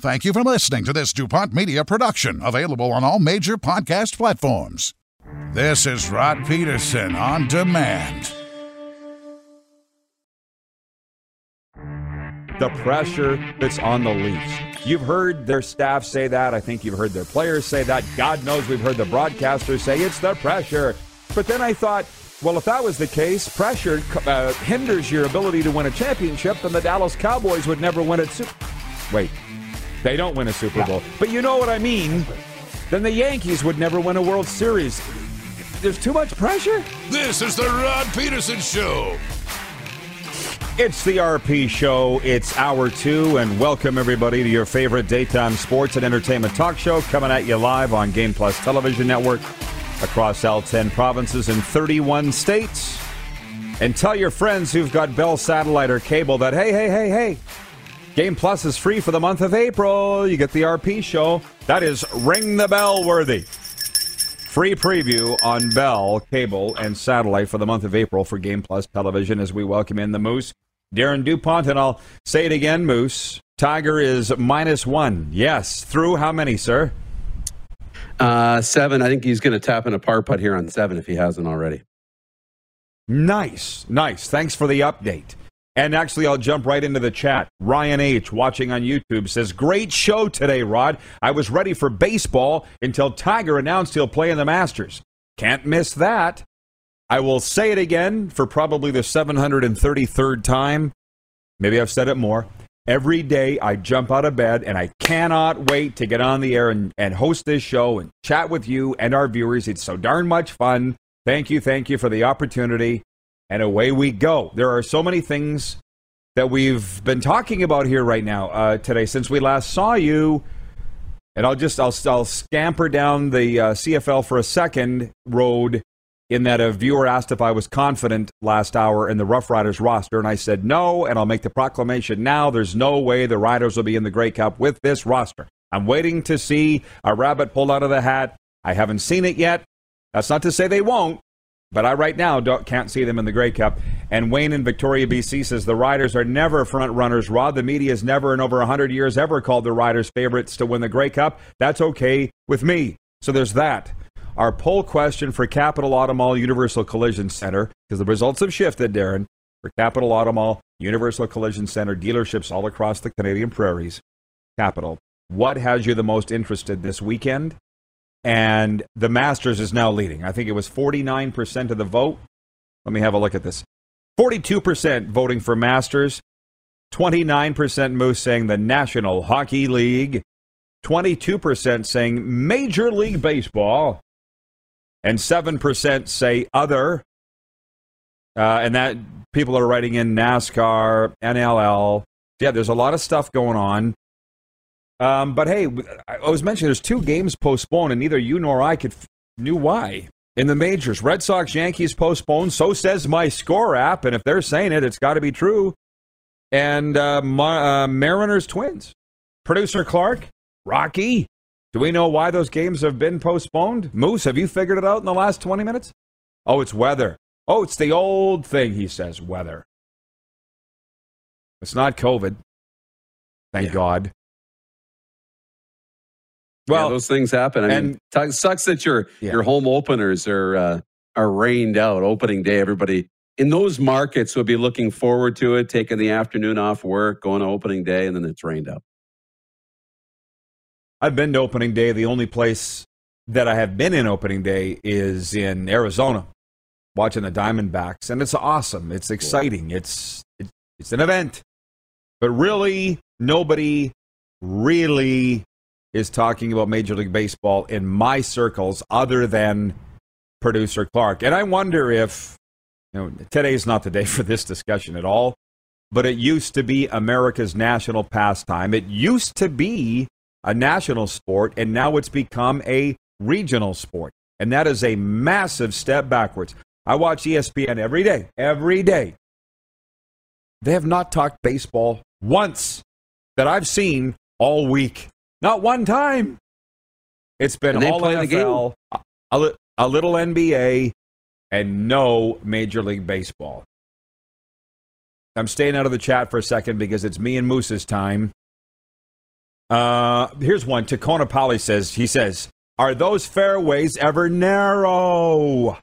Thank you for listening to this DuPont Media production, available on all major podcast platforms. This is Rod Peterson on demand. The pressure that's on the Leafs. You've heard their staff say that. I think you've heard their players say that. God knows we've heard the broadcasters say it's the pressure. But then I thought, well, if that was the case, pressure uh, hinders your ability to win a championship, then the Dallas Cowboys would never win it. Wait, they don't win a Super Bowl. But you know what I mean. Then the Yankees would never win a World Series. There's too much pressure? This is the Rod Peterson Show. It's the RP Show. It's hour two, and welcome everybody to your favorite daytime sports and entertainment talk show coming at you live on Game Plus Television Network across all 10 provinces and 31 states. And tell your friends who've got Bell satellite or cable that, hey, hey, hey, hey, Game Plus is free for the month of April. You get the RP show. That is ring the bell worthy. Free preview on Bell, cable, and satellite for the month of April for Game Plus television as we welcome in the Moose, Darren DuPont. And I'll say it again, Moose. Tiger is minus one. Yes. Through how many, sir? Uh, seven. I think he's going to tap in a par putt here on seven if he hasn't already. Nice. Nice. Thanks for the update. And actually, I'll jump right into the chat. Ryan H., watching on YouTube, says, Great show today, Rod. I was ready for baseball until Tiger announced he'll play in the Masters. Can't miss that. I will say it again for probably the 733rd time. Maybe I've said it more. Every day I jump out of bed and I cannot wait to get on the air and, and host this show and chat with you and our viewers. It's so darn much fun. Thank you, thank you for the opportunity and away we go. There are so many things that we've been talking about here right now uh, today since we last saw you. And I'll just I'll, I'll scamper down the uh, CFL for a second road in that a viewer asked if I was confident last hour in the Roughriders roster, and I said no, and I'll make the proclamation now. There's no way the Riders will be in the Grey Cup with this roster. I'm waiting to see a rabbit pulled out of the hat. I haven't seen it yet. That's not to say they won't, but I right now can't see them in the Grey Cup. And Wayne in Victoria, BC says the Riders are never front runners. Rod, the media has never in over 100 years ever called the Riders favorites to win the Grey Cup. That's okay with me. So there's that. Our poll question for Capital Automall Universal Collision Center, because the results have shifted, Darren, for Capital Automall Universal Collision Center dealerships all across the Canadian prairies. Capital, what has you the most interested this weekend? And the Masters is now leading. I think it was 49% of the vote. Let me have a look at this. 42% voting for Masters, 29% Moose saying the National Hockey League, 22% saying Major League Baseball, and 7% say other. Uh, and that people are writing in NASCAR, NLL. Yeah, there's a lot of stuff going on. Um, but hey, I was mentioning there's two games postponed, and neither you nor I could f- knew why. In the majors, Red Sox, Yankees postponed. So says my score app, and if they're saying it, it's got to be true. And uh, Ma- uh, Mariners, Twins. Producer Clark, Rocky, do we know why those games have been postponed? Moose, have you figured it out in the last 20 minutes? Oh, it's weather. Oh, it's the old thing, he says, weather. It's not COVID. Thank Yeah. God. Well, Well, those things happen. I mean, it sucks that your Yeah. your home openers are uh, are rained out. Opening day, everybody in those markets would be looking forward to it, taking the afternoon off work, going to opening day, and then it's rained out. I've been to opening day. The only place that I have been in opening day is in Arizona, watching the Diamondbacks, and it's awesome. It's exciting. It's it, it's an event, but really nobody really is talking about Major League Baseball in my circles other than producer Clark. And I wonder if you know today's not the day for this discussion at all. But it used to be America's national pastime. It used to be a national sport, and now it's become a regional sport. And that is a massive step backwards. I watch ESPN every day, every day. They have not talked baseball once that I've seen all week. Not one time. It's been And all play the game. NFL, a, li- a little NBA, and no Major League Baseball. I'm staying out of the chat for a second because it's me and Moose's time. Uh, here's one. Tacona Polly says, he says, are those fairways ever narrow?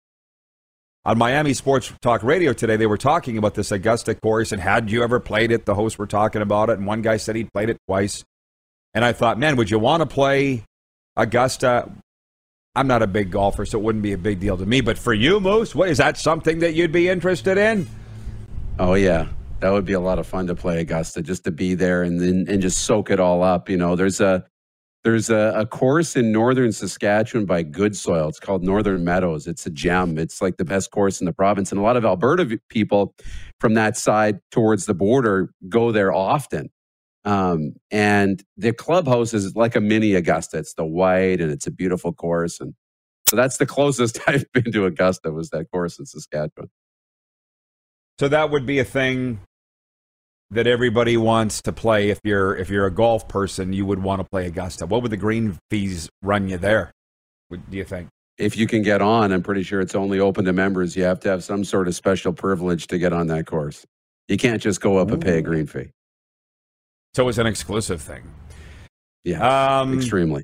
On Miami Sports Talk Radio today, they were talking about this Augusta course and had you ever played it? The hosts were talking about it, and one guy said he'd played it twice. And I thought, man, would you want to play Augusta? I'm not a big golfer, so it wouldn't be a big deal to me. But for you, Moose, what is that something that you'd be interested in? Oh yeah, that would be a lot of fun to play Augusta, just to be there and then and just soak it all up. You know, there's a there's a, a course in northern Saskatchewan by Goodsoil. It's called Northern Meadows. It's a gem. It's like the best course in the province, and a lot of Alberta people from that side towards the border go there often. Um, and the clubhouse is like a mini Augusta. It's the white and it's a beautiful course. And so that's the closest I've been to Augusta was that course in Saskatchewan. So that would be a thing that everybody wants to play. If you're if you're a golf person, you would want to play Augusta. What would the green fees run you there? Do you think? If you can get on, I'm pretty sure it's only open to members. You have to have some sort of special privilege to get on that course. You can't just go up Ooh. and pay a green fee. So it's an exclusive thing. Yeah, um, extremely.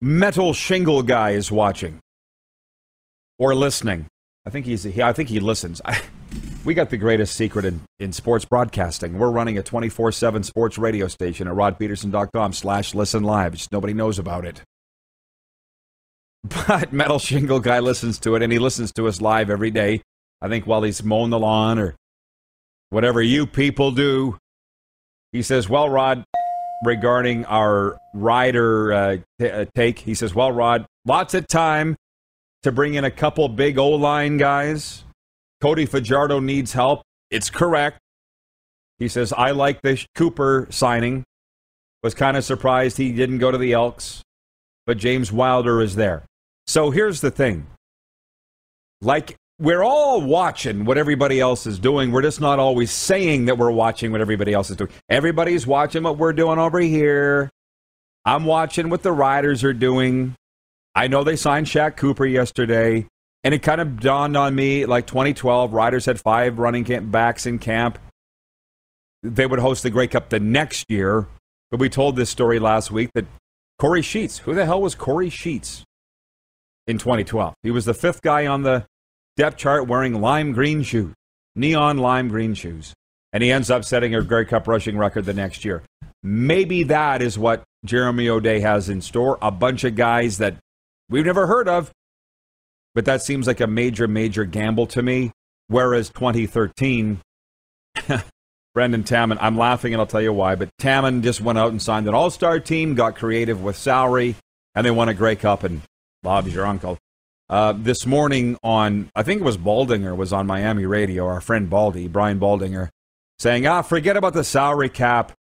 Metal Shingle guy is watching or listening. I think he's. He, I think he listens. I, we got the greatest secret in, in sports broadcasting. We're running a 24-7 sports radio station at rodpeterson.com slash listen live. Just nobody knows about it. But Metal Shingle Guy listens to it, and he listens to us live every day. I think while he's mowing the lawn or whatever you people do. He says, well, Rod, regarding our rider uh, t- uh, take, he says, well, Rod, lots of time to bring in a couple big O-line guys. Cody Fajardo needs help. It's correct. He says, I like the Cooper signing. Was kind of surprised he didn't go to the Elks, but James Wilder is there. So here's the thing. Like we're all watching what everybody else is doing. We're just not always saying that we're watching what everybody else is doing. Everybody's watching what we're doing over here. I'm watching what the riders are doing. I know they signed Shaq Cooper yesterday, and it kind of dawned on me like 2012, riders had five running camp backs in camp. They would host the Grey Cup the next year. But we told this story last week that Kory Sheets, who the hell was Kory Sheets in 2012? He was the fifth guy on the depth chart wearing lime green shoes, neon lime green shoes. And he ends up setting a Grey Cup rushing record the next year. Maybe that is what Jeremy O'Day has in store. A bunch of guys that we've never heard of, but that seems like a major, major gamble to me. Whereas 2013, Brendan Taman, I'm laughing and I'll tell you why, but Taman just went out and signed an all star team, got creative with salary, and they won a Grey Cup. And Bob's your uncle. Uh, this morning on, I think it was Baldinger was on Miami radio, our friend Baldy, Brian Baldinger, saying, ah, forget about the salary cap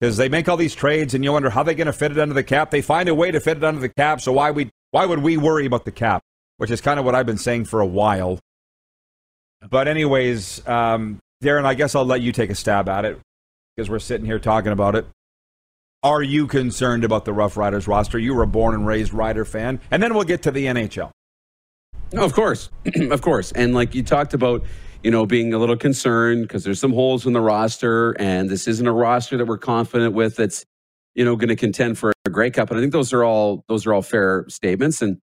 because they make all these trades and you wonder how they're going to fit it under the cap. They find a way to fit it under the cap, so why, we, why would we worry about the cap? Which is kind of what I've been saying for a while. But, anyways, um, Darren, I guess I'll let you take a stab at it because we're sitting here talking about it. Are you concerned about the Roughriders roster? You were a born and raised Rider fan. And then we'll get to the NHL. No, of course, of course. And like you talked about, you know, being a little concerned because there's some holes in the roster, and this isn't a roster that we're confident with. That's you know going to contend for a Grey Cup. And I think those are all those are all fair statements. And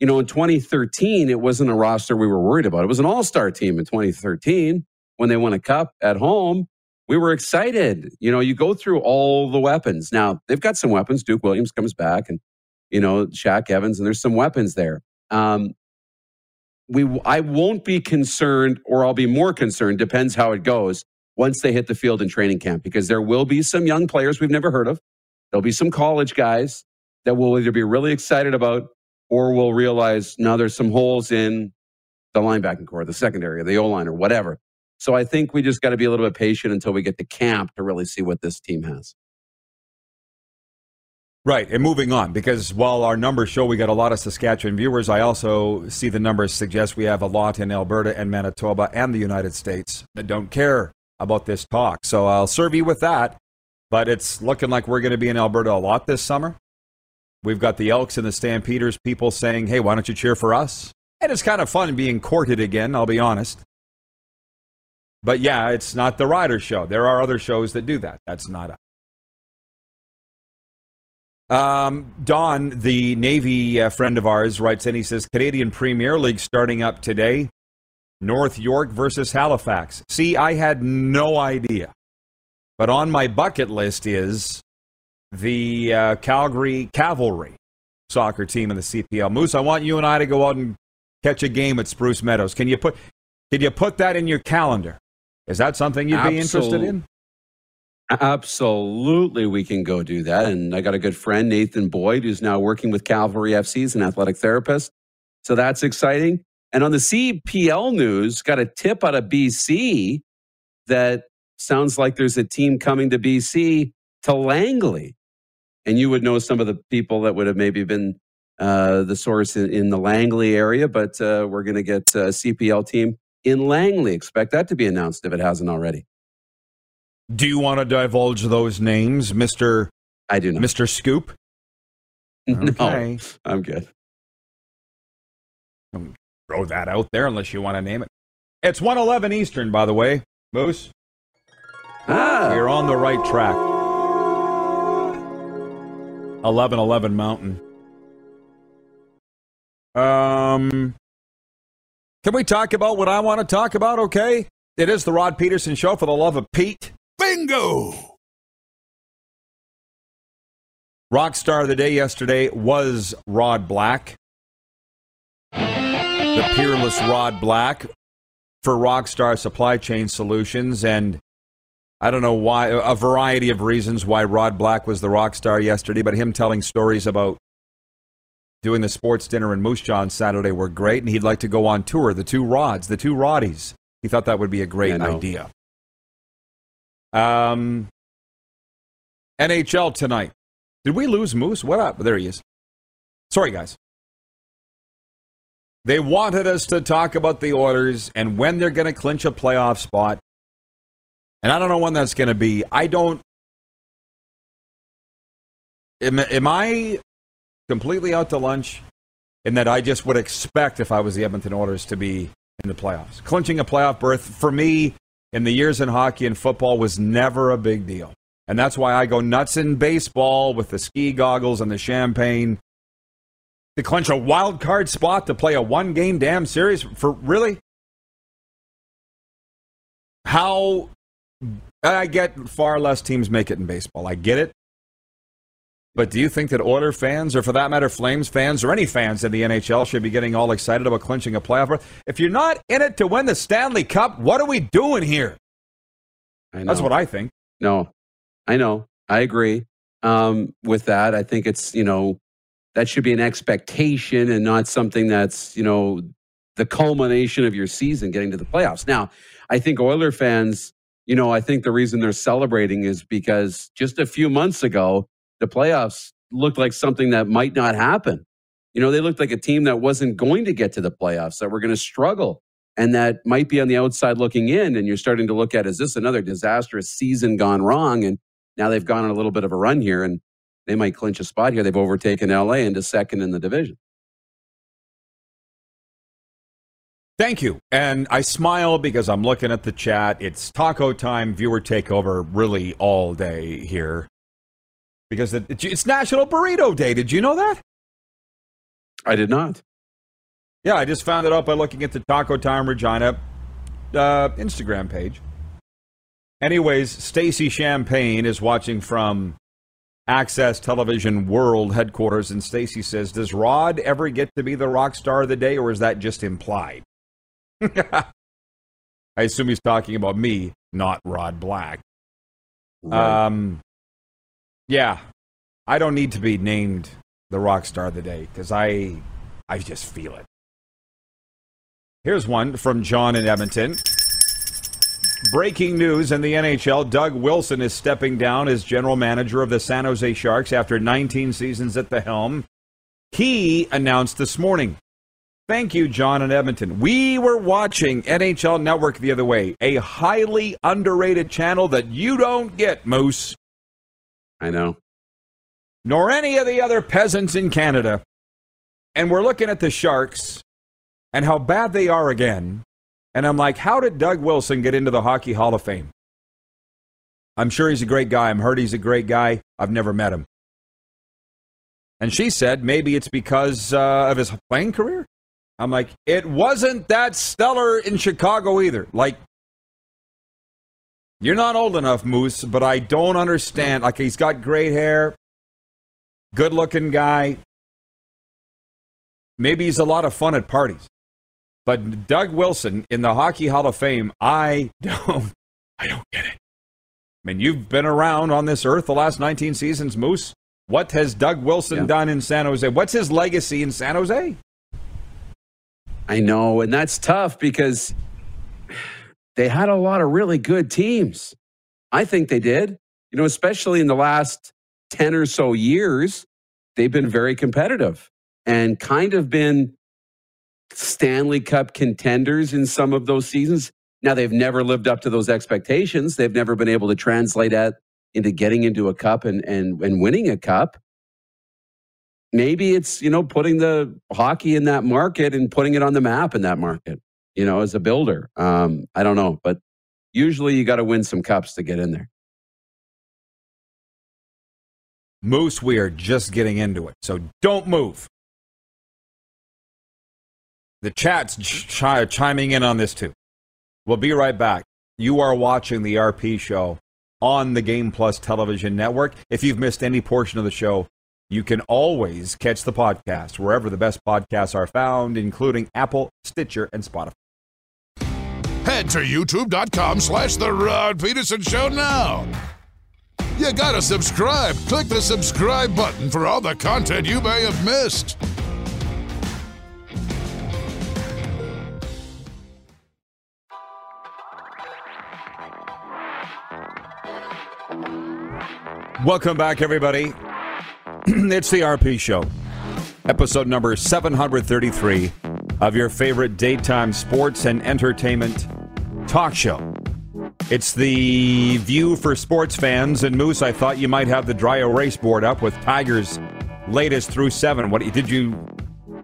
you know, in 2013, it wasn't a roster we were worried about. It was an All Star team in 2013 when they won a cup at home. We were excited. You know, you go through all the weapons. Now they've got some weapons. Duke Williams comes back, and you know, Shaq Evans, and there's some weapons there. Um, we I won't be concerned or I'll be more concerned depends how it goes once they hit the field in training camp because there will be some young players we've never heard of. There'll be some college guys that will either be really excited about or will realize now there's some holes in the linebacking corps, the secondary, the O line, or whatever. So I think we just got to be a little bit patient until we get to camp to really see what this team has. Right, and moving on, because while our numbers show we got a lot of Saskatchewan viewers, I also see the numbers suggest we have a lot in Alberta and Manitoba and the United States that don't care about this talk. So I'll serve you with that. But it's looking like we're going to be in Alberta a lot this summer. We've got the Elks and the Stampeders people saying, hey, why don't you cheer for us? And it's kind of fun being courted again, I'll be honest. But yeah, it's not the Rider show. There are other shows that do that. That's not us. Um, Don, the Navy uh, friend of ours, writes in. He says Canadian Premier League starting up today. North York versus Halifax. See, I had no idea. But on my bucket list is the uh, Calgary Cavalry soccer team in the CPL. Moose, I want you and I to go out and catch a game at Spruce Meadows. Can you put can you put that in your calendar? Is that something you'd be interested in? Absolutely, we can go do that. And I got a good friend, Nathan Boyd, who's now working with Cavalry FC as an athletic therapist. So that's exciting. And on the CPL news, got a tip out of BC that sounds like there's a team coming to BC to Langley. And you would know some of the people that would have maybe been uh, the source in, in, the Langley area, but uh, we're going to get a CPL team in Langley. Expect that to be announced if it hasn't already. Do you want to divulge those names, Mister? I do not, Mister Scoop. Okay. No, I'm good. Throw that out there unless you want to name it. It's 111 Eastern, by the way, Moose. Ah. You're on the right track. 1111 Mountain. Um, can we talk about what I want to talk about? Okay. It is the Rod Peterson Show for the love of Pete. Bingo! Rock star of the day yesterday was Rod Black. The peerless Rod Black for Rockstar Supply Chain Solutions. And I don't know why, a variety of reasons why Rod Black was the rock star yesterday, but him telling stories about doing the sports dinner in Moose Jaw Saturday were great. And he'd like to go on tour, the two Rods, the two Roddies. He thought that would be a great Yeah, I know. idea. Um, NHL tonight. Did we lose Moose? What up? There he is. Sorry, guys. They wanted us to talk about the Oilers and when they're going to clinch a playoff spot. And I don't know when that's going to be. I don't. Am, am I completely out to lunch in that I just would expect if I was the Edmonton Oilers to be in the playoffs? Clinching a playoff berth for me in the years in hockey and football was never a big deal. And that's why I go nuts in baseball with the ski goggles and the champagne to clinch a wild card spot to play a one game damn series for really? How I get far less teams make it in baseball. I get it. But do you think that Oiler fans, or for that matter, Flames fans, or any fans in the NHL should be getting all excited about clinching a playoff berth? If you're not in it to win the Stanley Cup, what are we doing here? That's what I think. No, I know. I agree um, with that. I think it's, you know, that should be an expectation and not something that's, you know, the culmination of your season getting to the playoffs. Now, I think Oiler fans, you know, I think the reason they're celebrating is because just a few months ago, the playoffs looked like something that might not happen. You know, they looked like a team that wasn't going to get to the playoffs, that were going to struggle and that might be on the outside looking in. And you're starting to look at, is this another disastrous season gone wrong? And now they've gone on a little bit of a run here and they might clinch a spot here. They've overtaken LA into second in the division. Thank you. And I smile because I'm looking at the chat. It's taco time, viewer takeover, really all day here. Because it's National Burrito Day. Did you know that? I did not. Yeah, I just found it out by looking at the Taco Time Regina uh, Instagram page. Anyways, Stacy Champagne is watching from Access Television World headquarters, and Stacy says, "Does Rod ever get to be the rock star of the day, or is that just implied?" I assume he's talking about me, not Rod Black. Um, yeah, I don't need to be named the rock star of the day because I, I just feel it. Here's one from John in Edmonton. Breaking news in the NHL Doug Wilson is stepping down as general manager of the San Jose Sharks after 19 seasons at the helm. He announced this morning. Thank you, John in Edmonton. We were watching NHL Network the other way, a highly underrated channel that you don't get, Moose, I know. nor any of the other peasants in Canada. And we're looking at the Sharks and how bad they are again. And I'm like, how did Doug Wilson get into the Hockey Hall of Fame? I'm sure he's a great guy. I'm heard he's a great guy. I've never met him. And she said maybe it's because uh, of his playing career. I'm like, it wasn't that stellar in Chicago either. Like, you're not old enough, Moose, but I don't understand. Like, he's got great hair, good looking guy. Maybe he's a lot of fun at parties. But Doug Wilson in the Hockey Hall of Fame, I don't, I don't get it. I mean, you've been around on this earth the last 19 seasons, Moose. What has Doug Wilson yeah. done in San Jose? What's his legacy in San Jose? I know, and that's tough because they had a lot of really good teams. I think they did. You know, especially in the last 10 or so years, they've been very competitive and kind of been Stanley Cup contenders in some of those seasons. Now, they've never lived up to those expectations. They've never been able to translate that into getting into a cup and, and, and winning a cup. Maybe it's, you know, putting the hockey in that market and putting it on the map in that market, you know, as a builder. Um, I don't know, but usually you got to win some cups to get in there. Moose, we are just getting into it. So don't move. The chat's ch- chiming in on this too. We'll be right back. You are watching the RP show on the Game Plus television network. If you've missed any portion of the show, you can always catch the podcast wherever the best podcasts are found, including Apple, Stitcher, and Spotify. Head to youtube.com slash The Rod Peterson Show now. You gotta subscribe. Click the subscribe button for all the content you may have missed. Welcome back, everybody. it's the RP Show, episode number 733 of your favorite daytime sports and entertainment talk show. It's the view for sports fans. And Moose, I thought you might have the dry erase board up with Tigers' latest through seven. What did you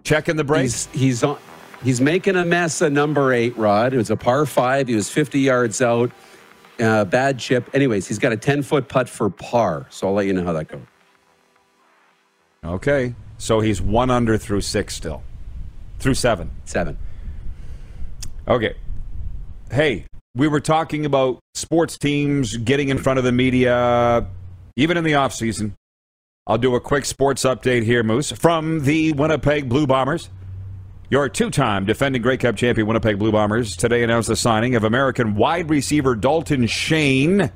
check in the break? He's, he's on. He's making a mess of number eight, Rod. It was a par five. He was 50 yards out. Uh, bad chip. Anyways, he's got a 10 foot putt for par. So I'll let you know how that goes. Okay. So he's one under through six still. Through seven. Seven. Okay. Hey, we were talking about sports teams getting in front of the media, even in the offseason. I'll do a quick sports update here, Moose, from the Winnipeg Blue Bombers. Your two time defending Grey Cup champion Winnipeg Blue Bombers today announced the signing of American wide receiver Dalton Shane.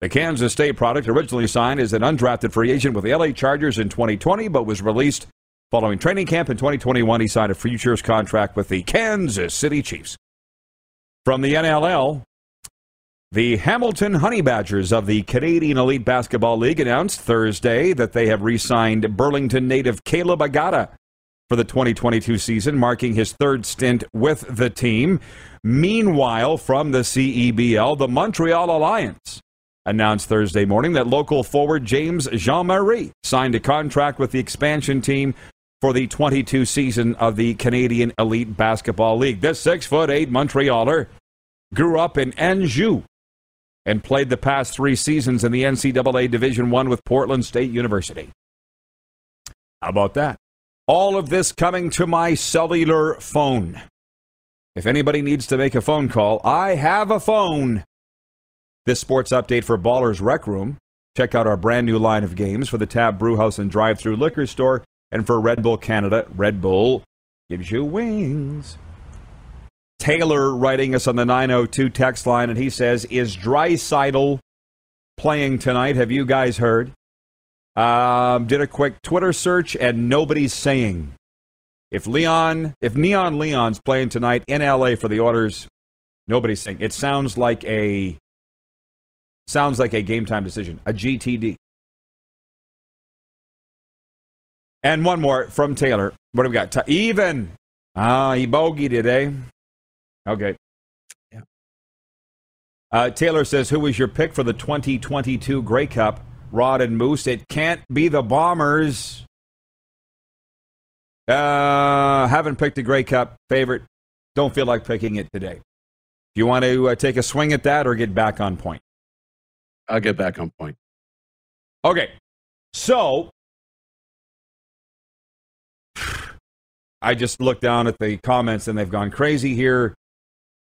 The Kansas State product originally signed as an undrafted free agent with the LA Chargers in 2020, but was released following training camp in 2021. He signed a futures contract with the Kansas City Chiefs. From the NLL, the Hamilton Honey Badgers of the Canadian Elite Basketball League announced Thursday that they have re signed Burlington native Caleb Agada for the 2022 season, marking his third stint with the team. Meanwhile, from the CEBL, the Montreal Alliance announced Thursday morning that local forward James Jean Marie signed a contract with the expansion team for the 22 season of the Canadian Elite Basketball League. This six foot eight Montrealer grew up in Anjou and played the past three seasons in the NCAA Division One with Portland State University. How about that? All of this coming to my cellular phone. If anybody needs to make a phone call, I have a phone. This sports update for Ballers Rec Room. Check out our brand new line of games for the Tab Brewhouse and Drive Through Liquor Store and for Red Bull Canada. Red Bull gives you wings. Taylor writing us on the 902 text line, and he says, Is Draisaitl playing tonight? Have you guys heard? Um, did a quick Twitter search and nobody's saying. If Leon, if Neon Leon's playing tonight in LA for the Oilers, nobody's saying. It sounds like a sounds like a game time decision, a GTD. And one more from Taylor. What do we got? Even. Ah, he bogeyed today. Okay. Yeah. Uh, Taylor says, "Who was your pick for the 2022 Grey Cup?" Rod and Moose. It can't be the Bombers. Uh, haven't picked a Grey Cup favorite. Don't feel like picking it today. Do you want to uh, take a swing at that or get back on point? I'll get back on point. Okay. So, I just looked down at the comments and they've gone crazy here.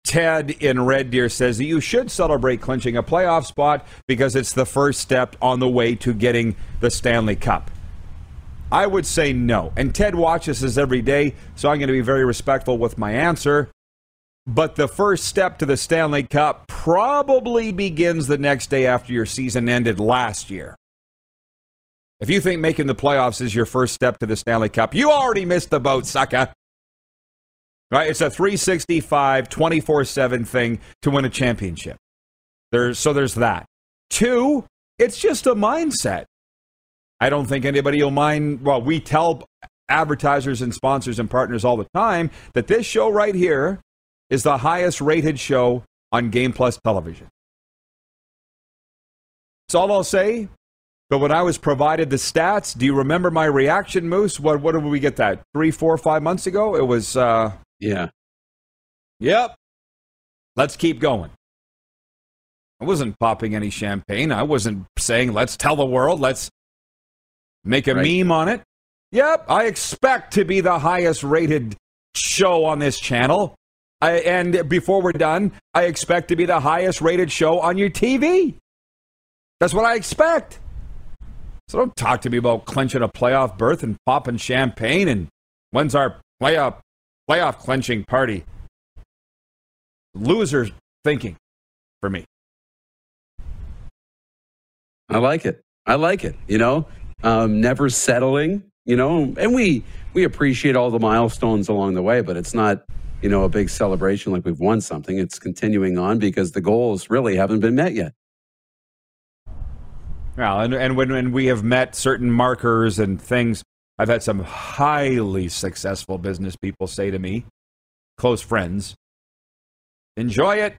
Ted in Red Deer says that you should celebrate clinching a playoff spot because it's the first step on the way to getting the Stanley Cup. I would say no. And Ted watches this every day, so I'm going to be very respectful with my answer. But the first step to the Stanley Cup probably begins the next day after your season ended last year. If you think making the playoffs is your first step to the Stanley Cup, you already missed the boat, sucker. Right? It's a 365, 24 7 thing to win a championship. There's, so there's that. Two, it's just a mindset. I don't think anybody will mind. Well, we tell advertisers and sponsors and partners all the time that this show right here is the highest rated show on Game Plus television. That's all I'll say. But when I was provided the stats, do you remember my reaction, Moose? What what did we get that three, four, five months ago? It was uh, yeah, yep. Let's keep going. I wasn't popping any champagne. I wasn't saying let's tell the world. Let's make a right. meme on it. Yep, I expect to be the highest rated show on this channel. I, and before we're done, I expect to be the highest rated show on your TV. That's what I expect. So don't talk to me about clinching a playoff berth and popping champagne and when's our playoff playoff clinching party. Loser thinking for me. I like it. I like it. You know, um, never settling. You know, and we we appreciate all the milestones along the way, but it's not you know a big celebration like we've won something. It's continuing on because the goals really haven't been met yet. Well, and, and when, when we have met certain markers and things, I've had some highly successful business people say to me, close friends, enjoy it,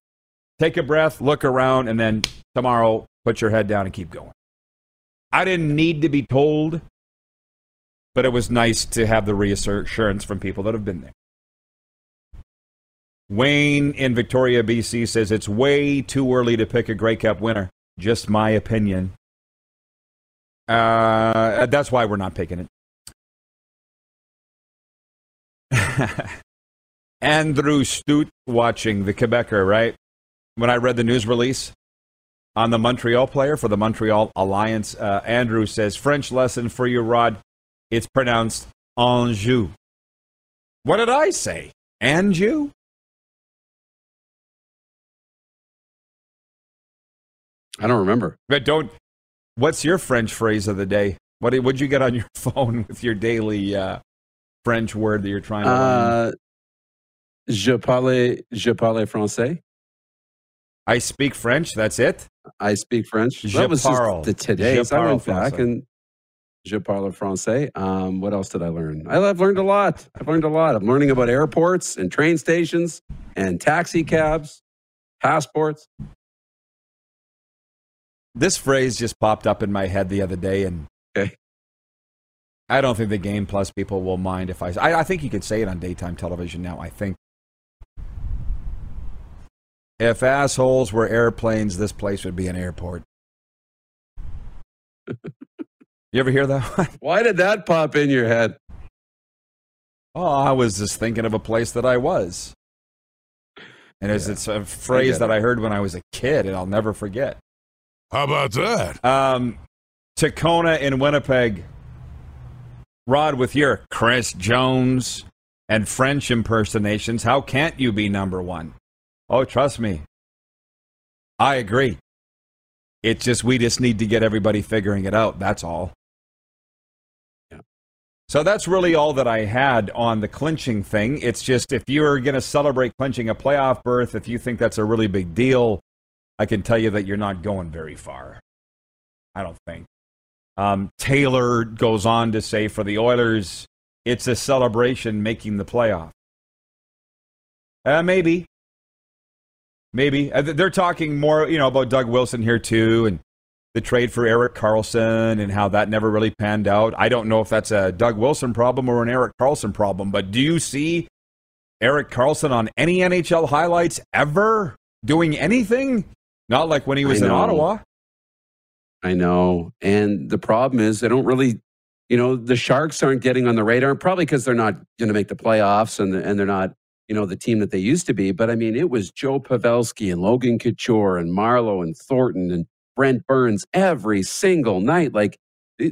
take a breath, look around, and then tomorrow put your head down and keep going. I didn't need to be told, but it was nice to have the reassurance from people that have been there. Wayne in Victoria, BC says it's way too early to pick a Grey Cup winner. Just my opinion. Uh, that's why we're not picking it. Andrew Stute watching the Quebecer, right? When I read the news release, on the Montreal player for the Montreal Alliance. Uh, Andrew says, French lesson for you, Rod. It's pronounced Anjou. What did I say? Anjou? I don't remember. But don't. What's your French phrase of the day? What did you get on your phone with your daily uh, French word that you're trying to uh, learn? Je parle, je parle français. I speak French. That's it. I speak French. Je that was parle. just the today. So I went back and je parle français. Um, what else did I learn? I, have learned a lot. I've learned a lot. I'm learning about airports and train stations and taxi cabs, passports. This phrase just popped up in my head the other day, and okay. I don't think the Game Plus people will mind if I, I. I think you could say it on daytime television now. I think if assholes were airplanes, this place would be an airport. you ever hear that? Why did that pop in your head? Oh, I was just thinking of a place that I was. And yeah, it's a phrase I that I heard when I was a kid, and I'll never forget. How about that? Um, Tacona in Winnipeg. Rod, with your Chris Jones and French impersonations, how can't you be number one? Oh, trust me. I agree. It's just we just need to get everybody figuring it out. That's all. Yeah. So that's really all that I had on the clinching thing. It's just if you're going to celebrate clinching a playoff berth, if you think that's a really big deal, I can tell you that you're not going very far. I don't think. Um, Taylor goes on to say for the Oilers, it's a celebration making the playoff. Uh, maybe. Maybe uh, they're talking more, you know, about Doug Wilson here too, and the trade for Erik Karlsson and how that never really panned out. I don't know if that's a Doug Wilson problem or an Erik Karlsson problem, but do you see Erik Karlsson on any NHL highlights ever doing anything? Not like when he was in Ottawa. I know. And the problem is they don't really you know, the Sharks aren't getting on the radar, probably because they're not going to make the playoffs and, and they're not, you know, the team that they used to be. But I mean, it was Joe Pavelski and Logan Couture and Marleau and Thornton and Brent Burns every single night. Like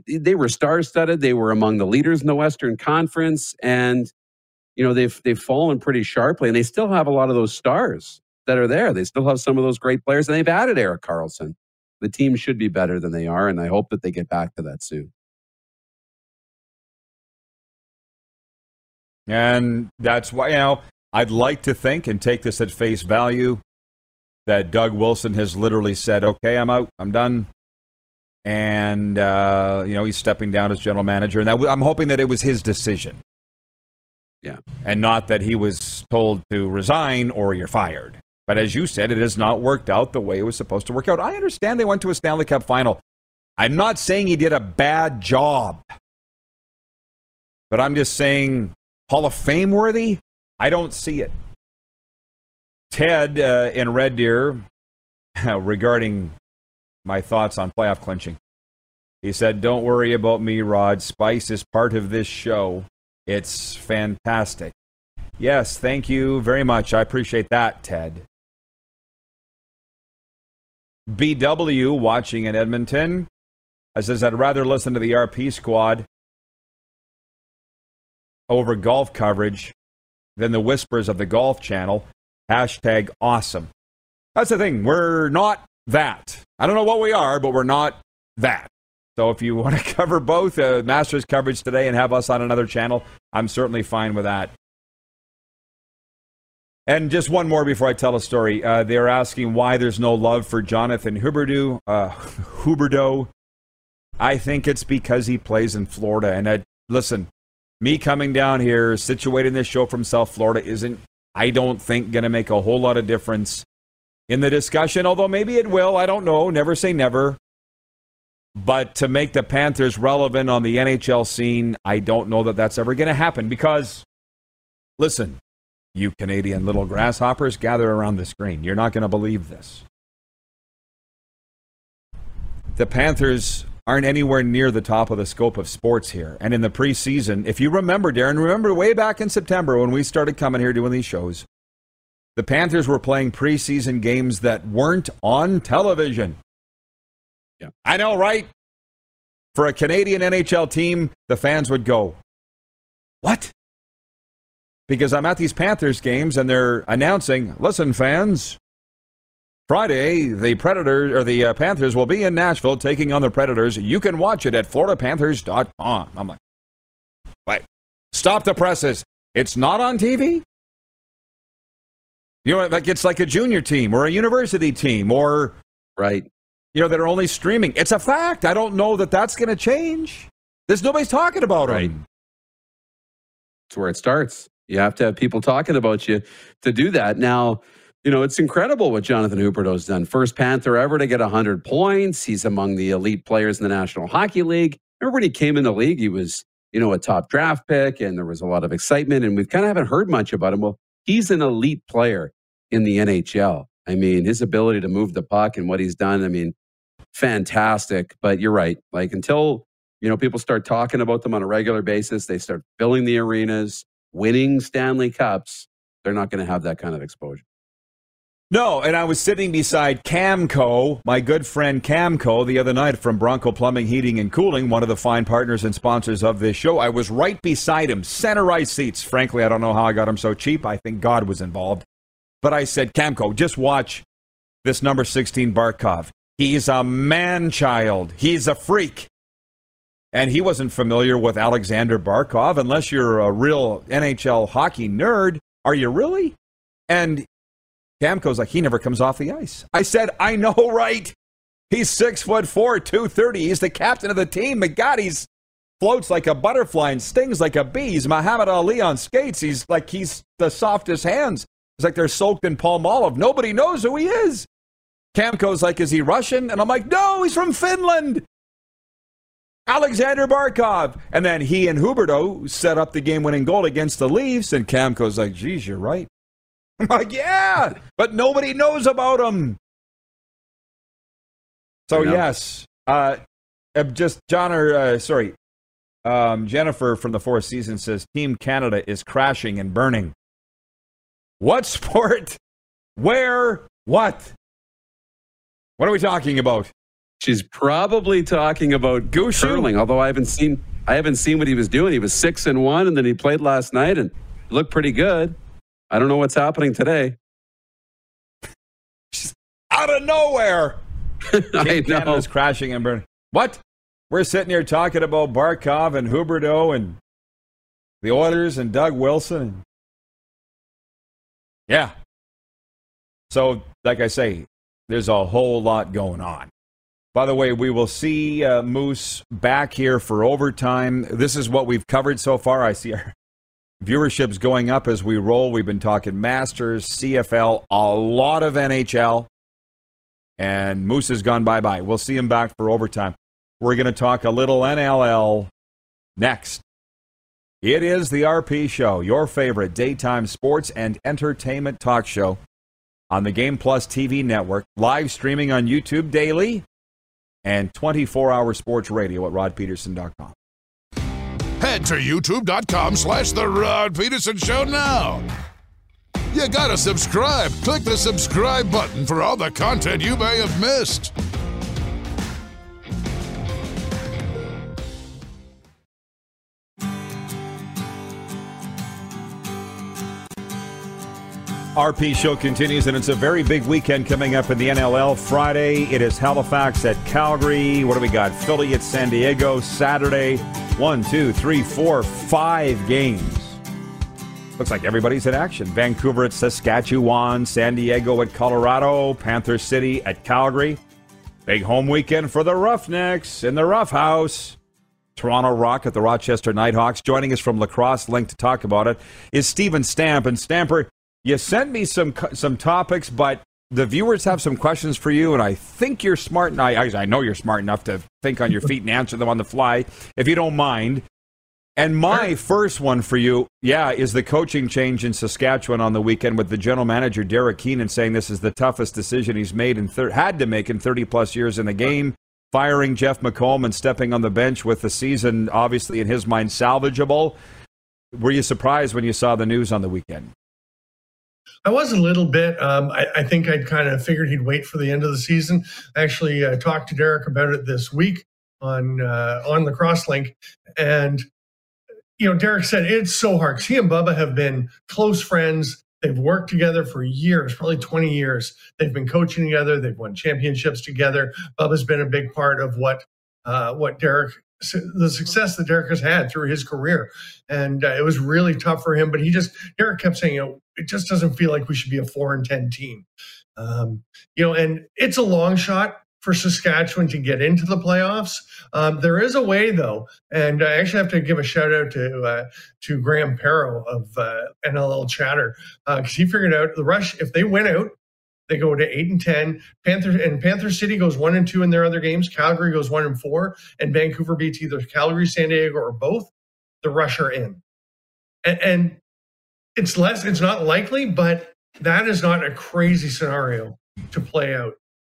they were star studded. They were among the leaders in the Western Conference. And, you know, they've, they've fallen pretty sharply and they still have a lot of those stars that are there. They still have some of those great players and they've added Erik Karlsson. The team should be better than they are. And I hope that they get back to that soon. And that's why, you know, I'd like to think and take this at face value that Doug Wilson has literally said, okay, I'm out, I'm done. And, uh, you know, he's stepping down as general manager. And that, I'm hoping that it was his decision. Yeah. And not that he was told to resign or you're fired. But as you said, it has not worked out the way it was supposed to work out. I understand they went to a Stanley Cup final. I'm not saying he did a bad job. But I'm just saying Hall of Fame worthy? I don't see it. Ted uh, in Red Deer regarding my thoughts on playoff clinching. He said, Don't worry about me, Rod. Spice is part of this show. It's fantastic. Yes, thank you very much. I appreciate that, Ted. BW watching in Edmonton. I says, I'd rather listen to the RP squad over golf coverage than the whispers of the Golf Channel. Hashtag awesome. That's the thing. We're not that. I don't know what we are, but we're not that. So if you want to cover both uh, Masters coverage today and have us on another channel, I'm certainly fine with that. And just one more before I tell a story. Uh, they're asking why there's no love for Jonathan Huberdeau. Uh, Huberdeau. I think it's because he plays in Florida. And I, listen, me coming down here, situating this show from South Florida isn't, I don't think, going to make a whole lot of difference in the discussion, although maybe it will. I don't know. Never say never. But to make the Panthers relevant on the NHL scene, I don't know that that's ever going to happen because, listen, you Canadian little grasshoppers, gather around the screen. You're not going to believe this. The Panthers aren't anywhere near the top of the scope of sports here. And in the preseason, if you remember, Darren, remember way back in September when we started coming here doing these shows, the Panthers were playing preseason games that weren't on television. Yeah. I know, right? For a Canadian NHL team, the fans would go, What? Because I'm at these Panthers games and they're announcing, Listen, fans, Friday, the Predators or the uh, Panthers will be in Nashville taking on the Predators. You can watch it at FloridaPanthers.com. I'm like, wait, stop the presses. It's not on TV. You know, like it's like a junior team or a university team or right. You know, that are only streaming. It's a fact. I don't know that that's going to change. There's nobody's talking about right. them. It's where it starts. You have to have people talking about you to do that. Now, you know, it's incredible what Jonathan Huberdeau's done. First Panther ever to get 100 points. He's among the elite players in the National Hockey League. Remember when he came in the league, he was, you know, a top draft pick and there was a lot of excitement and we kind of haven't heard much about him. Well, he's an elite player in the NHL. I mean, his ability to move the puck and what he's done, I mean, fantastic. But you're right. Like until, you know, people start talking about them on a regular basis, they start filling the arenas, winning Stanley Cups, they're not going to have that kind of exposure. No, and I was sitting beside Camco, my good friend Camco, the other night from Bronco Plumbing, Heating, and Cooling, one of the fine partners and sponsors of this show. I was right beside him, center ice seats. Frankly, I don't know how I got them so cheap. I think God was involved. But I said, Camco, just watch this number 16 Barkov. He's a man child. He's a freak. And he wasn't familiar with Aleksander Barkov unless you're a real NHL hockey nerd. Are you really? And Camco's like, he never comes off the ice. I said, I know, right? He's six foot four, 230. He's the captain of the team. But God, he's floats like a butterfly and stings like a bee. He's Muhammad Ali on skates. He's like he's the softest hands. It's like they're soaked in Palmolive. Nobody knows who he is. Camco's like, is he Russian? And I'm like, no, he's from Finland. Aleksander Barkov. And then he and Huberdeau set up the game winning goal against the Leafs. And Camco's like, geez, you're right. I'm like, yeah, but nobody knows about him. So yes, uh, just John or uh, sorry, Um, Jennifer from the Four Seasons says Team Canada is crashing and burning. What sport? Where? What? What are we talking about? She's probably talking about Gushue? curling, although I haven't seen I haven't seen what he was doing. He was six and one, and then he played last night and looked pretty good. I don't know what's happening today. Out of nowhere. I know. Canada's crashing and burning. What? We're sitting here talking about Barkov and Huberdeau and the Oilers and Doug Wilson. Yeah. So, like I say, there's a whole lot going on. By the way, we will see uh, Moose back here for overtime. This is what we've covered so far. I see our viewership's going up as we roll. We've been talking Masters, CFL, a lot of NHL, and Moose has gone bye bye. We'll see him back for overtime. We're going to talk a little NLL next. It is the RP Show, your favorite daytime sports and entertainment talk show on the Game Plus TV network, live streaming on YouTube daily and 24 hour sports radio at rodpeterson.com. Head to youtube.com slash The Rod Peterson Show now. You gotta subscribe. Click the subscribe button for all the content you may have missed. RP show continues, and it's a very big weekend coming up in the NLL. Friday, it is Halifax at Calgary. What do we got? Philly at San Diego. Saturday, one, two, three, four, five games. Looks like everybody's in action. Vancouver at Saskatchewan, San Diego at Colorado, Panther City at Calgary. Big home weekend for the Roughnecks in the Rough House. Toronto Rock at the Rochester Nighthawks. Joining us from Lacrosse Link to talk about it is Stephen Stamp. And Stamper, you sent me some some topics, but the viewers have some questions for you, and I think you're smart. And I, I know you're smart enough to think on your feet and answer them on the fly, if you don't mind. And my first one for you, yeah, is the coaching change in Saskatchewan on the weekend with the general manager Derek Keenan saying this is the toughest decision he's made and thir- had to make in 30 plus years in the game. Firing Jeff McComb and stepping on the bench with the season, obviously in his mind, salvageable. Were you surprised when you saw the news on the weekend? I was a little bit. Um, I, I, think I'd kind of figured he'd wait for the end of the season. I actually uh, talked to Derek about it this week on uh, on the Crosslink, and you know, Derek said it's so hard he and Bubba have been close friends. They've worked together for years, probably 20 years. They've been coaching together. They've won championships together. Bubba's been a big part of what uh, what Derek the success that Derek has had through his career. And uh, it was really tough for him, but he just, Derek kept saying, you know, it just doesn't feel like we should be a four and 10 team. Um, you know, and it's a long shot for Saskatchewan to get into the playoffs. Um, there is a way though, and I actually have to give a shout out to uh, to Graham Perro of uh, NLL Chatter because uh, he figured out the rush if they win out, they go to eight and ten. Panther and Panther City goes one and two in their other games. Calgary goes one and four, and Vancouver beats either Calgary, San Diego, or both. The rush are in, and, and it's less. It's not likely, but that is not a crazy scenario to play out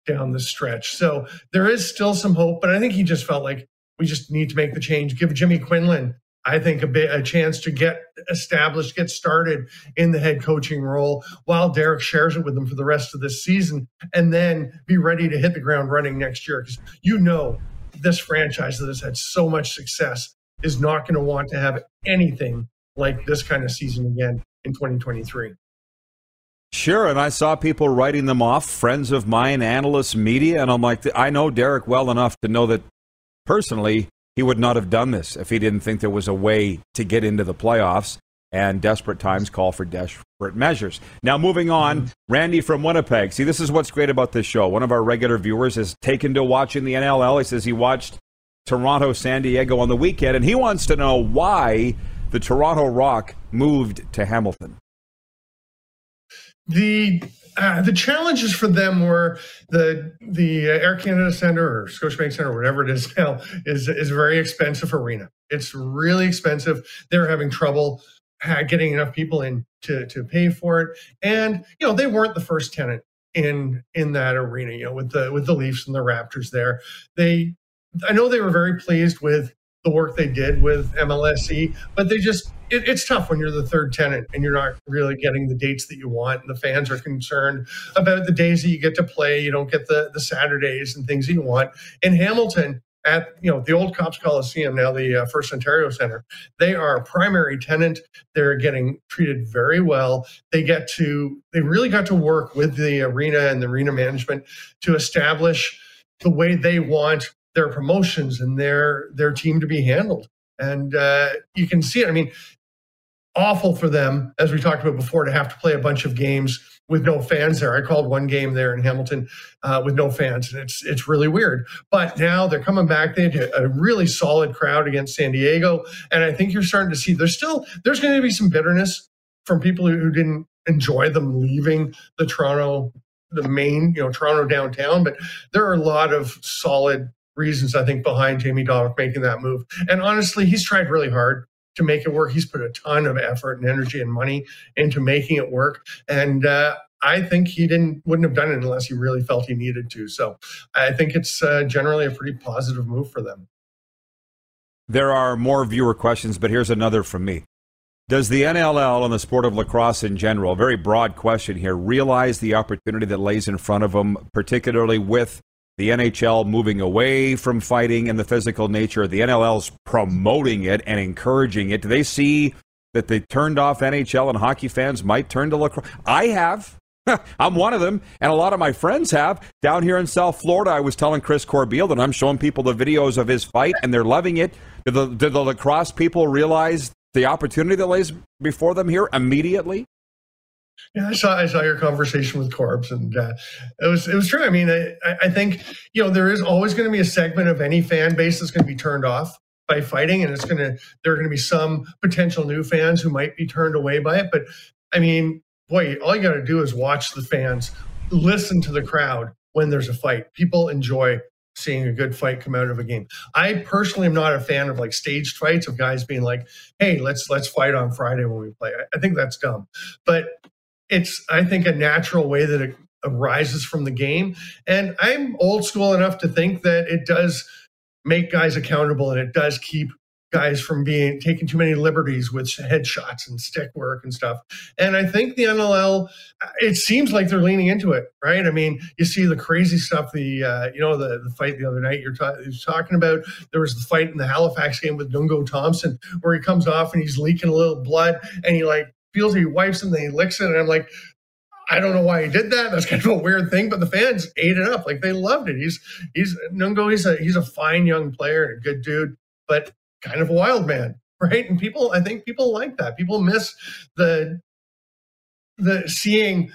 down the stretch. So there is still some hope, but I think he just felt like we just need to make the change. Give Jimmy Quinlan, I think, a bit a chance to get established, get started in the head coaching role while Derek shares it with them for the rest of this season, and then be ready to hit the ground running next year. Because you know this franchise that has had so much success is not going to want to have anything like this kind of season again in 2023. Sure, and I saw people writing them off, friends of mine, analysts, media, and I'm like, I know Derek well enough to know that personally he would not have done this if he didn't think there was a way to get into the playoffs. And desperate times call for desperate measures. Now, moving on, mm-hmm. Randy from Winnipeg. See, this is what's great about this show. One of our regular viewers has taken to watching the NLL. He says he watched Toronto, San Diego on the weekend, and he wants to know why the Toronto Rock moved to Hamilton the uh, the challenges for them were the the Air Canada Center or Scotiabank Center, or whatever it is now, is is a very expensive arena. It's really expensive. They're having trouble getting enough people in to to pay for it, and you know they weren't the first tenant in in that arena. You know with the with the Leafs and the Raptors there, they I know they were very pleased with the work they did with MLSE, but they just it, it's tough when you're the third tenant and you're not really getting the dates that you want. And the fans are concerned about the days that you get to play. You don't get the the Saturdays and things that you want. In Hamilton, at you know the old Copps Coliseum, now the uh, First Ontario Center. They are a primary tenant. They're getting treated very well. They get to they really got to work with the arena and the arena management to establish the way they want their promotions and their their team to be handled. And uh, you can see it. I mean, awful for them, as we talked about before, to have to play a bunch of games with no fans there. I called one game there in Hamilton uh, with no fans, and it's it's really weird. But now they're coming back. They had a really solid crowd against San Diego, and I think you're starting to see there's still there's going to be some bitterness from people who, didn't enjoy them leaving the Toronto the main you know Toronto downtown, but there are a lot of solid reasons I think behind Jamie Dawick making that move. And honestly, he's tried really hard to make it work. He's put a ton of effort and energy and money into making it work. And uh, I think he didn't wouldn't have done it unless he really felt he needed to. So I think it's uh, generally a pretty positive move for them. There are more viewer questions, but here's another from me. Does the NLL and the sport of lacrosse in general, very broad question here, realize the opportunity that lays in front of them, particularly with the NHL moving away from fighting and the physical nature, the NLL's promoting it and encouraging it. Do they see that they turned off NHL and hockey fans might turn to lacrosse? I have. I'm one of them, and a lot of my friends have. Down here in South Florida, I was telling Chris Corbeil that I'm showing people the videos of his fight, and they're loving it. The, did the lacrosse people realize the opportunity that lays before them here immediately? Yeah, I saw I saw your conversation with Corbs, and uh, it was it was true. I mean, I, I think you know there is always going to be a segment of any fan base that's going to be turned off by fighting, and it's going to there are going to be some potential new fans who might be turned away by it. But I mean, boy, all you got to do is watch the fans, listen to the crowd when there's a fight. People enjoy seeing a good fight come out of a game. I personally am not a fan of like staged fights of guys being like, "Hey, let's let's fight on Friday when we play." I, I think that's dumb. But it's I think a natural way that it arises from the game. And I'm old school enough to think that it does make guys accountable and it does keep guys from being taking too many liberties with headshots and stick work and stuff. And I think the NLL, it seems like they're leaning into it, right? I mean, you see the crazy stuff. The uh, you know the, the fight the other night you're, ta- you're, talking about. There was the fight in the Halifax game with Nungo Thompson where he comes off and he's leaking a little blood and he like feels he wipes and then he licks it, and I'm like, I don't know why he did that. That's kind of a weird thing, but the fans ate it up. Like they loved it. He's he's Nungo. He's a he's a fine young player and a good dude, but kind of a wild man, right? And people, I think people like that. People miss the the seeing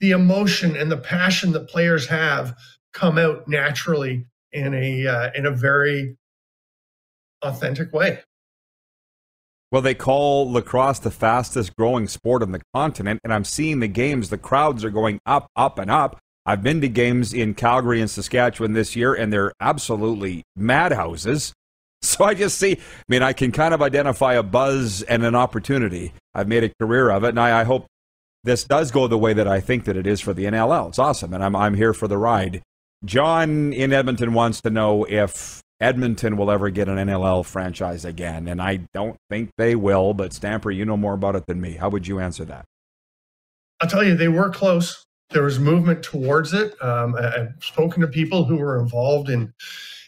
the emotion and the passion that players have come out naturally in a uh, in a very authentic way. Well, they call lacrosse the fastest growing sport on the continent, and I'm seeing the games. The crowds are going up, up, and up. I've been to games in Calgary and Saskatchewan this year, and they're absolutely madhouses. So I just see, I mean, I can kind of identify a buzz and an opportunity. I've made a career of it, and I, I hope this does go the way that I think that it is for the NLL. It's awesome, and I'm, I'm here for the ride. John in Edmonton wants to know if Edmonton will ever get an NLL franchise again. And I don't think they will, but Stamper, you know more about it than me. How would you answer that? I'll tell you, they were close. There was movement towards it. Um, I, have spoken to people who were involved in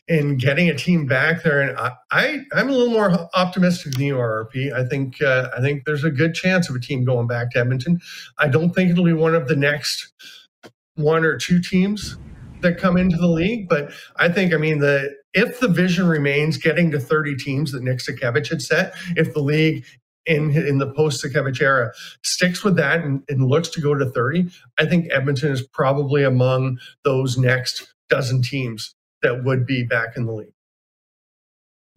in getting a team back there, and I, I am a little more optimistic than you are, RP. I think uh, I think there's a good chance of a team going back to Edmonton. I don't think it'll be one of the next one or two teams that come into the league, but I think I mean the if the vision remains getting to 30 teams that Nick Sakiewicz had set, if the league in in the post Sakiewicz era sticks with that and, and, looks to go to 30, I think Edmonton is probably among those next dozen teams that would be back in the league.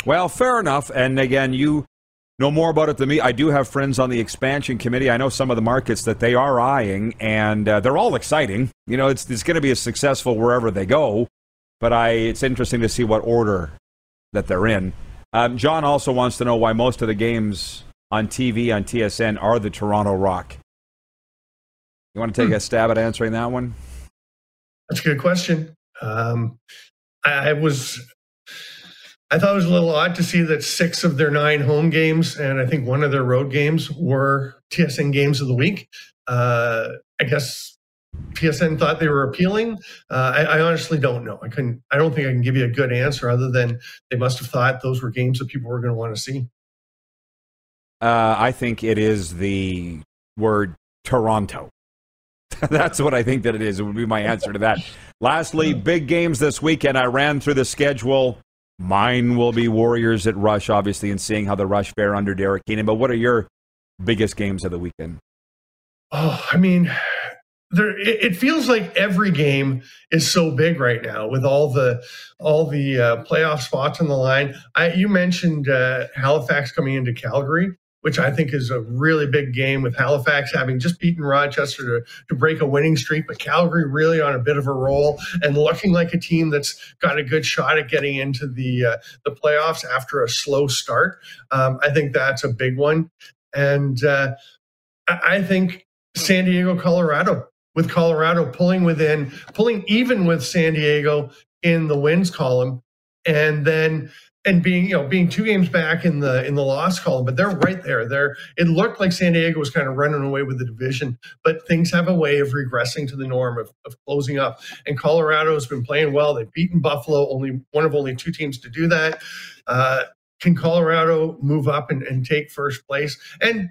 Well, fair enough. And again, you know more about it than me. I do have friends on the expansion committee. I know some of the markets that they are eyeing, and uh, they're all exciting. You know, it's, it's going to be a successful wherever they go but I it's interesting to see what order that they're in. Um, John also wants to know why most of the games on TV on TSN are the Toronto Rock. You want to take hmm. a stab at answering that one? That's a good question. Um, I was I thought it was a little odd to see that six of their nine home games and I think one of their road games were TSN games of the week. Uh, I guess TSN thought they were appealing. Uh, I, I, honestly don't know. I couldn't. I don't think I can give you a good answer other than they must have thought those were games that people were going to want to see. Uh, I think it is the word Toronto. That's what I think that it is. It would be my answer to that. Lastly, big games this weekend. I ran through the schedule. Mine will be Warriors at Rush, obviously, and seeing how the Rush fare under Derek Keenan. But what are your biggest games of the weekend? Oh, I mean, there it, feels like every game is so big right now with all the all the uh, playoff spots on the line. I, you mentioned uh, Halifax coming into Calgary, which I think is a really big game with Halifax having just beaten Rochester to, to break a winning streak, but Calgary really on a bit of a roll and looking like a team that's got a good shot at getting into the uh, the playoffs after a slow start. Um, I think that's a big one, and uh, I think San Diego, Colorado with Colorado pulling within, pulling even with San Diego in the wins column, and then and being you know being two games back in the in the loss column, but they're right there. There, it looked like San Diego was kind of running away with the division, but things have a way of regressing to the norm of, of closing up. And Colorado has been playing well. They've beaten Buffalo, only one of only two teams to do that. Uh, can Colorado move up and, and take first place? And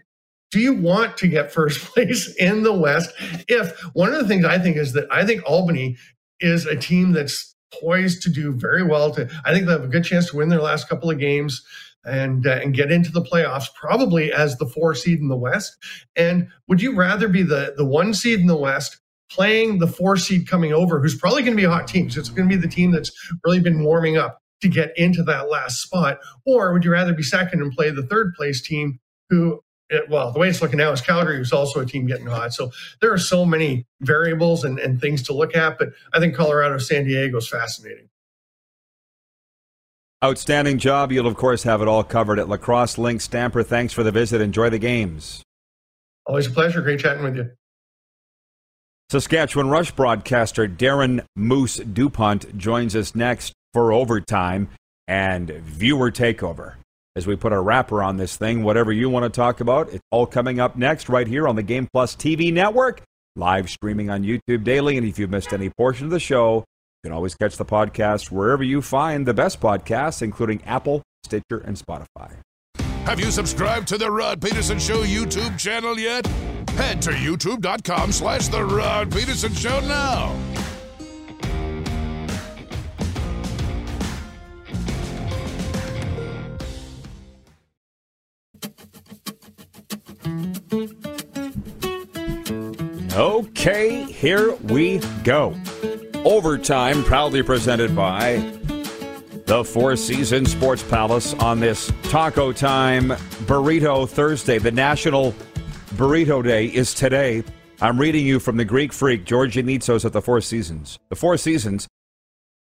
do you want to get first place in the West? If one of the things I think is that I think Albany is a team that's poised to do very well. To I think they have a good chance to win their last couple of games and uh, and get into the playoffs, probably as the four seed in the West. And would you rather be the the one seed in the West? Playing the four seed coming over, who's probably going to be a hot team. So it's going to be the team that's really been warming up to get into that last spot. Or would you rather be second and play the third place team who it, well, the way it's looking now is Calgary was also a team getting hot. So there are so many variables and, and things to look at, but I think Colorado, San Diego is fascinating. Outstanding job. You'll, of course, have it all covered at Lacrosse Link. Stamper, thanks for the visit. Enjoy the games. Always a pleasure. Great chatting with you. Saskatchewan Rush broadcaster Darren Moose DuPont joins us next for overtime and viewer takeover as we put a wrapper on this thing. Whatever you want to talk about, it's all coming up next right here on the Game Plus TV network, live streaming on YouTube daily. And if you've missed any portion of the show, you can always catch the podcast wherever you find the best podcasts, including Apple, Stitcher, and Spotify. Have you subscribed to the Rod Peterson Show YouTube channel yet? Head to youtube.com slash the Rod Peterson Show now. Okay, here we go. Overtime, proudly presented by the Four Seasons Sports Palace on this Taco Time Burrito Thursday. The National Burrito Day is today. I'm reading you from the Greek freak, George Nitsos at the Four Seasons. The Four Seasons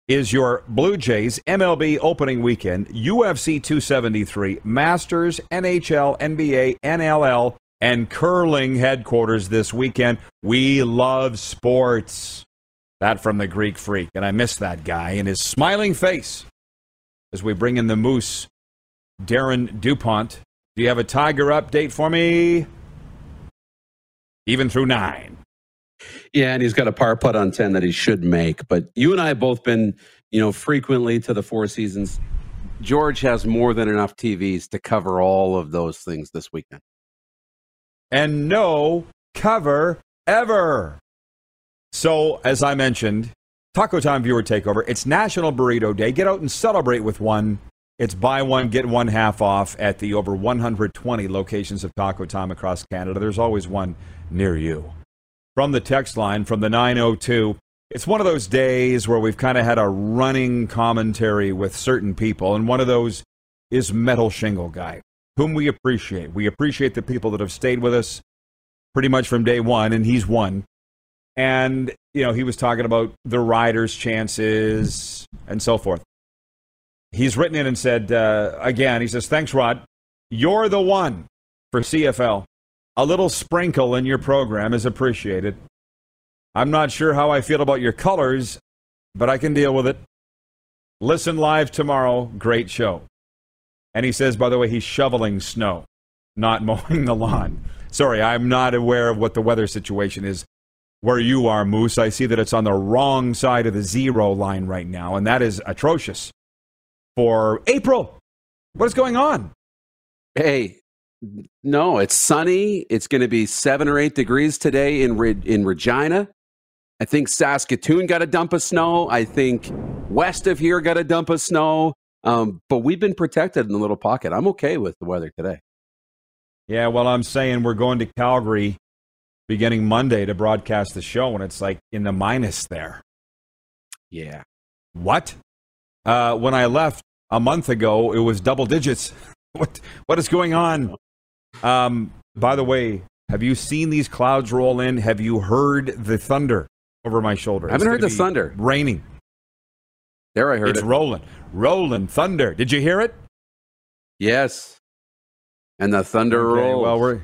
is your Blue Jays MLB opening weekend, UFC 273, Masters, NHL, NBA, NLL, and curling headquarters this weekend. We love sports. That from the Greek freak. And I miss that guy and his smiling face as we bring in the moose, Darren DuPont. Do you have a Tiger update for me? Even through nine. Yeah, and he's got a par putt on 10 that he should make. But you and I have both been, you know, frequently to the Four Seasons. George has more than enough TVs to cover all of those things this weekend and no cover ever. So, as I mentioned, Taco Time viewer takeover. It's National Burrito Day. Get out and celebrate with one. It's buy one, get one half off at the over 120 locations of Taco Time across Canada. There's always one near you. From the text line, from the 902, it's one of those days where we've kind of had a running commentary with certain people, and one of those is Metal Shingle Guy whom we appreciate. We appreciate the people that have stayed with us pretty much from day one, and he's one. And, you know, he was talking about the riders' chances and so forth. He's written in and said, uh, again, he says, Thanks, Rod. You're the one for CFL. A little sprinkle in your program is appreciated. I'm not sure how I feel about your colors, but I can deal with it. Listen live tomorrow. Great show. And he says, by the way, he's shoveling snow, not mowing the lawn. Sorry, I'm not aware of what the weather situation is where you are, Moose. I see that it's on the wrong side of the zero line right now, and that is atrocious for April. What is going on? Hey, no, it's sunny. It's going to be seven or eight degrees today in Re- in Regina. I think Saskatoon got a dump of snow. I think west of here got a dump of snow. Um, but we've been protected in the little pocket. I'm okay with the weather today. Yeah, well, I'm saying we're going to Calgary beginning Monday to broadcast the show, and it's like in the minus there. Yeah. What? Uh, when I left a month ago, it was double digits. what? What is going on? Um, by the way, have you seen these clouds roll in? Have you heard the thunder over my shoulder? I haven't heard the thunder. Raining. There, I heard it's it. rolling, rolling thunder. Did you hear it? Yes. And the thunder Okay, rolls. Well, we're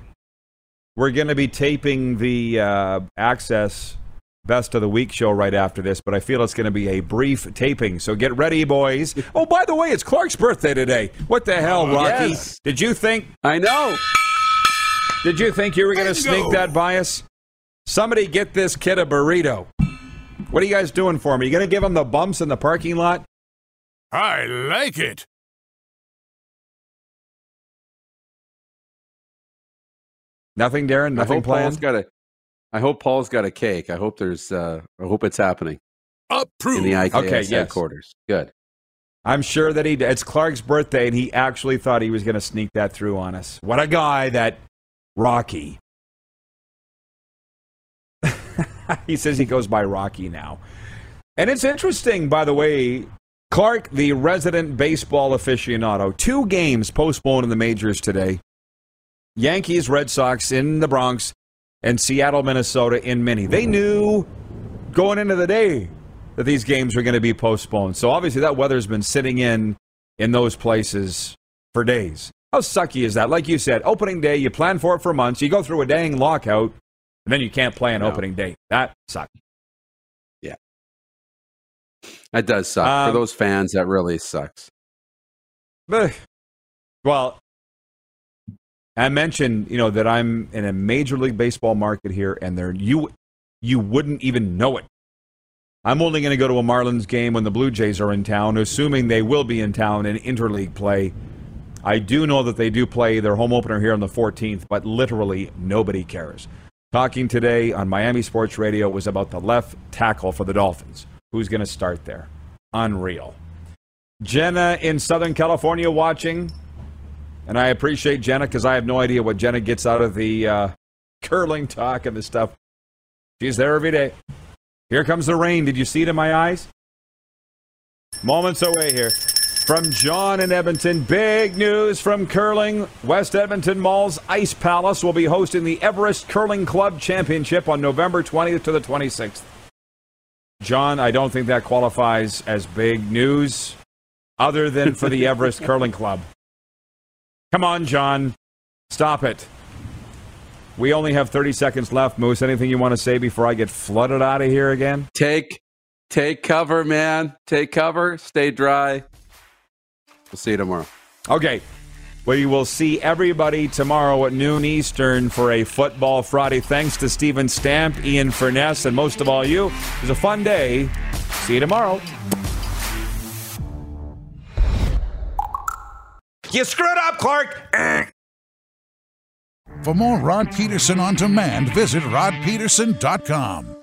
we're going to be taping the uh, Access Best of the Week show right after this, but I feel it's going to be a brief taping. So get ready, boys. Oh, by the way, it's Clark's birthday today. What the hell, Rocky? yes. Did you think? I know. Did you think you were going to sneak that by us? Somebody get this kid a burrito. What are you guys doing for me? You going to give him the bumps in the parking lot? I like it. Nothing, Darren. I Nothing hope Paul's planned. got a. I hope Paul's got a cake. I hope there's. Uh, I hope it's happening in Approved. the IKS Okay, yes. headquarters. Good. I'm sure that he. It's Clark's birthday, and he actually thought he was going to sneak that through on us. What a guy, that Rocky. he says he goes by Rocky now, and it's interesting, by the way. Clark, the resident baseball aficionado, two games postponed in the majors today. Yankees, Red Sox in the Bronx, and Seattle, Minnesota in Mini. They knew going into the day that these games were going to be postponed. So obviously that weather's been sitting in in those places for days. How sucky is that? Like you said, opening day, you plan for it for months, you go through a dang lockout, and then you can't play an No. opening day. That sucks. Yeah. That does suck Um, for those fans. That really sucks. Well, I mentioned, you know, that I'm in a major league baseball market here, and there you you wouldn't even know it. I'm only going to go to a Marlins game when the Blue Jays are in town, assuming they will be in town in interleague play. I do know that they do play their home opener here on the 14th, but literally nobody cares. Talking today on Miami Sports Radio was about the left tackle for the Dolphins. Who's going to start there? Unreal. Jenna in Southern California watching. And I appreciate Jenna because I have no idea what Jenna gets out of the uh, curling talk and the stuff. She's there every day. Here comes the rain. Did you see it in my eyes? Moments away here. From John in Edmonton, big news from curling. West Edmonton Mall's Ice Palace will be hosting the Everest Curling Club Championship on November 20th to the 26th. John, I don't think that qualifies as big news other than for the Everest Curling Club. Come on, John. Stop it. We only have 30 seconds left, Moose. Anything you want to say before I get flooded out of here again? Take take cover, man. Take cover. Stay dry. We'll see you tomorrow. Okay. We will see everybody tomorrow at noon Eastern for a Football Friday. Thanks to Stephen Stamp, Ian Furness, and most of all you. It was a fun day. See you tomorrow. You screwed up, Clark. For more Rod Peterson on demand, visit rodpeterson.com.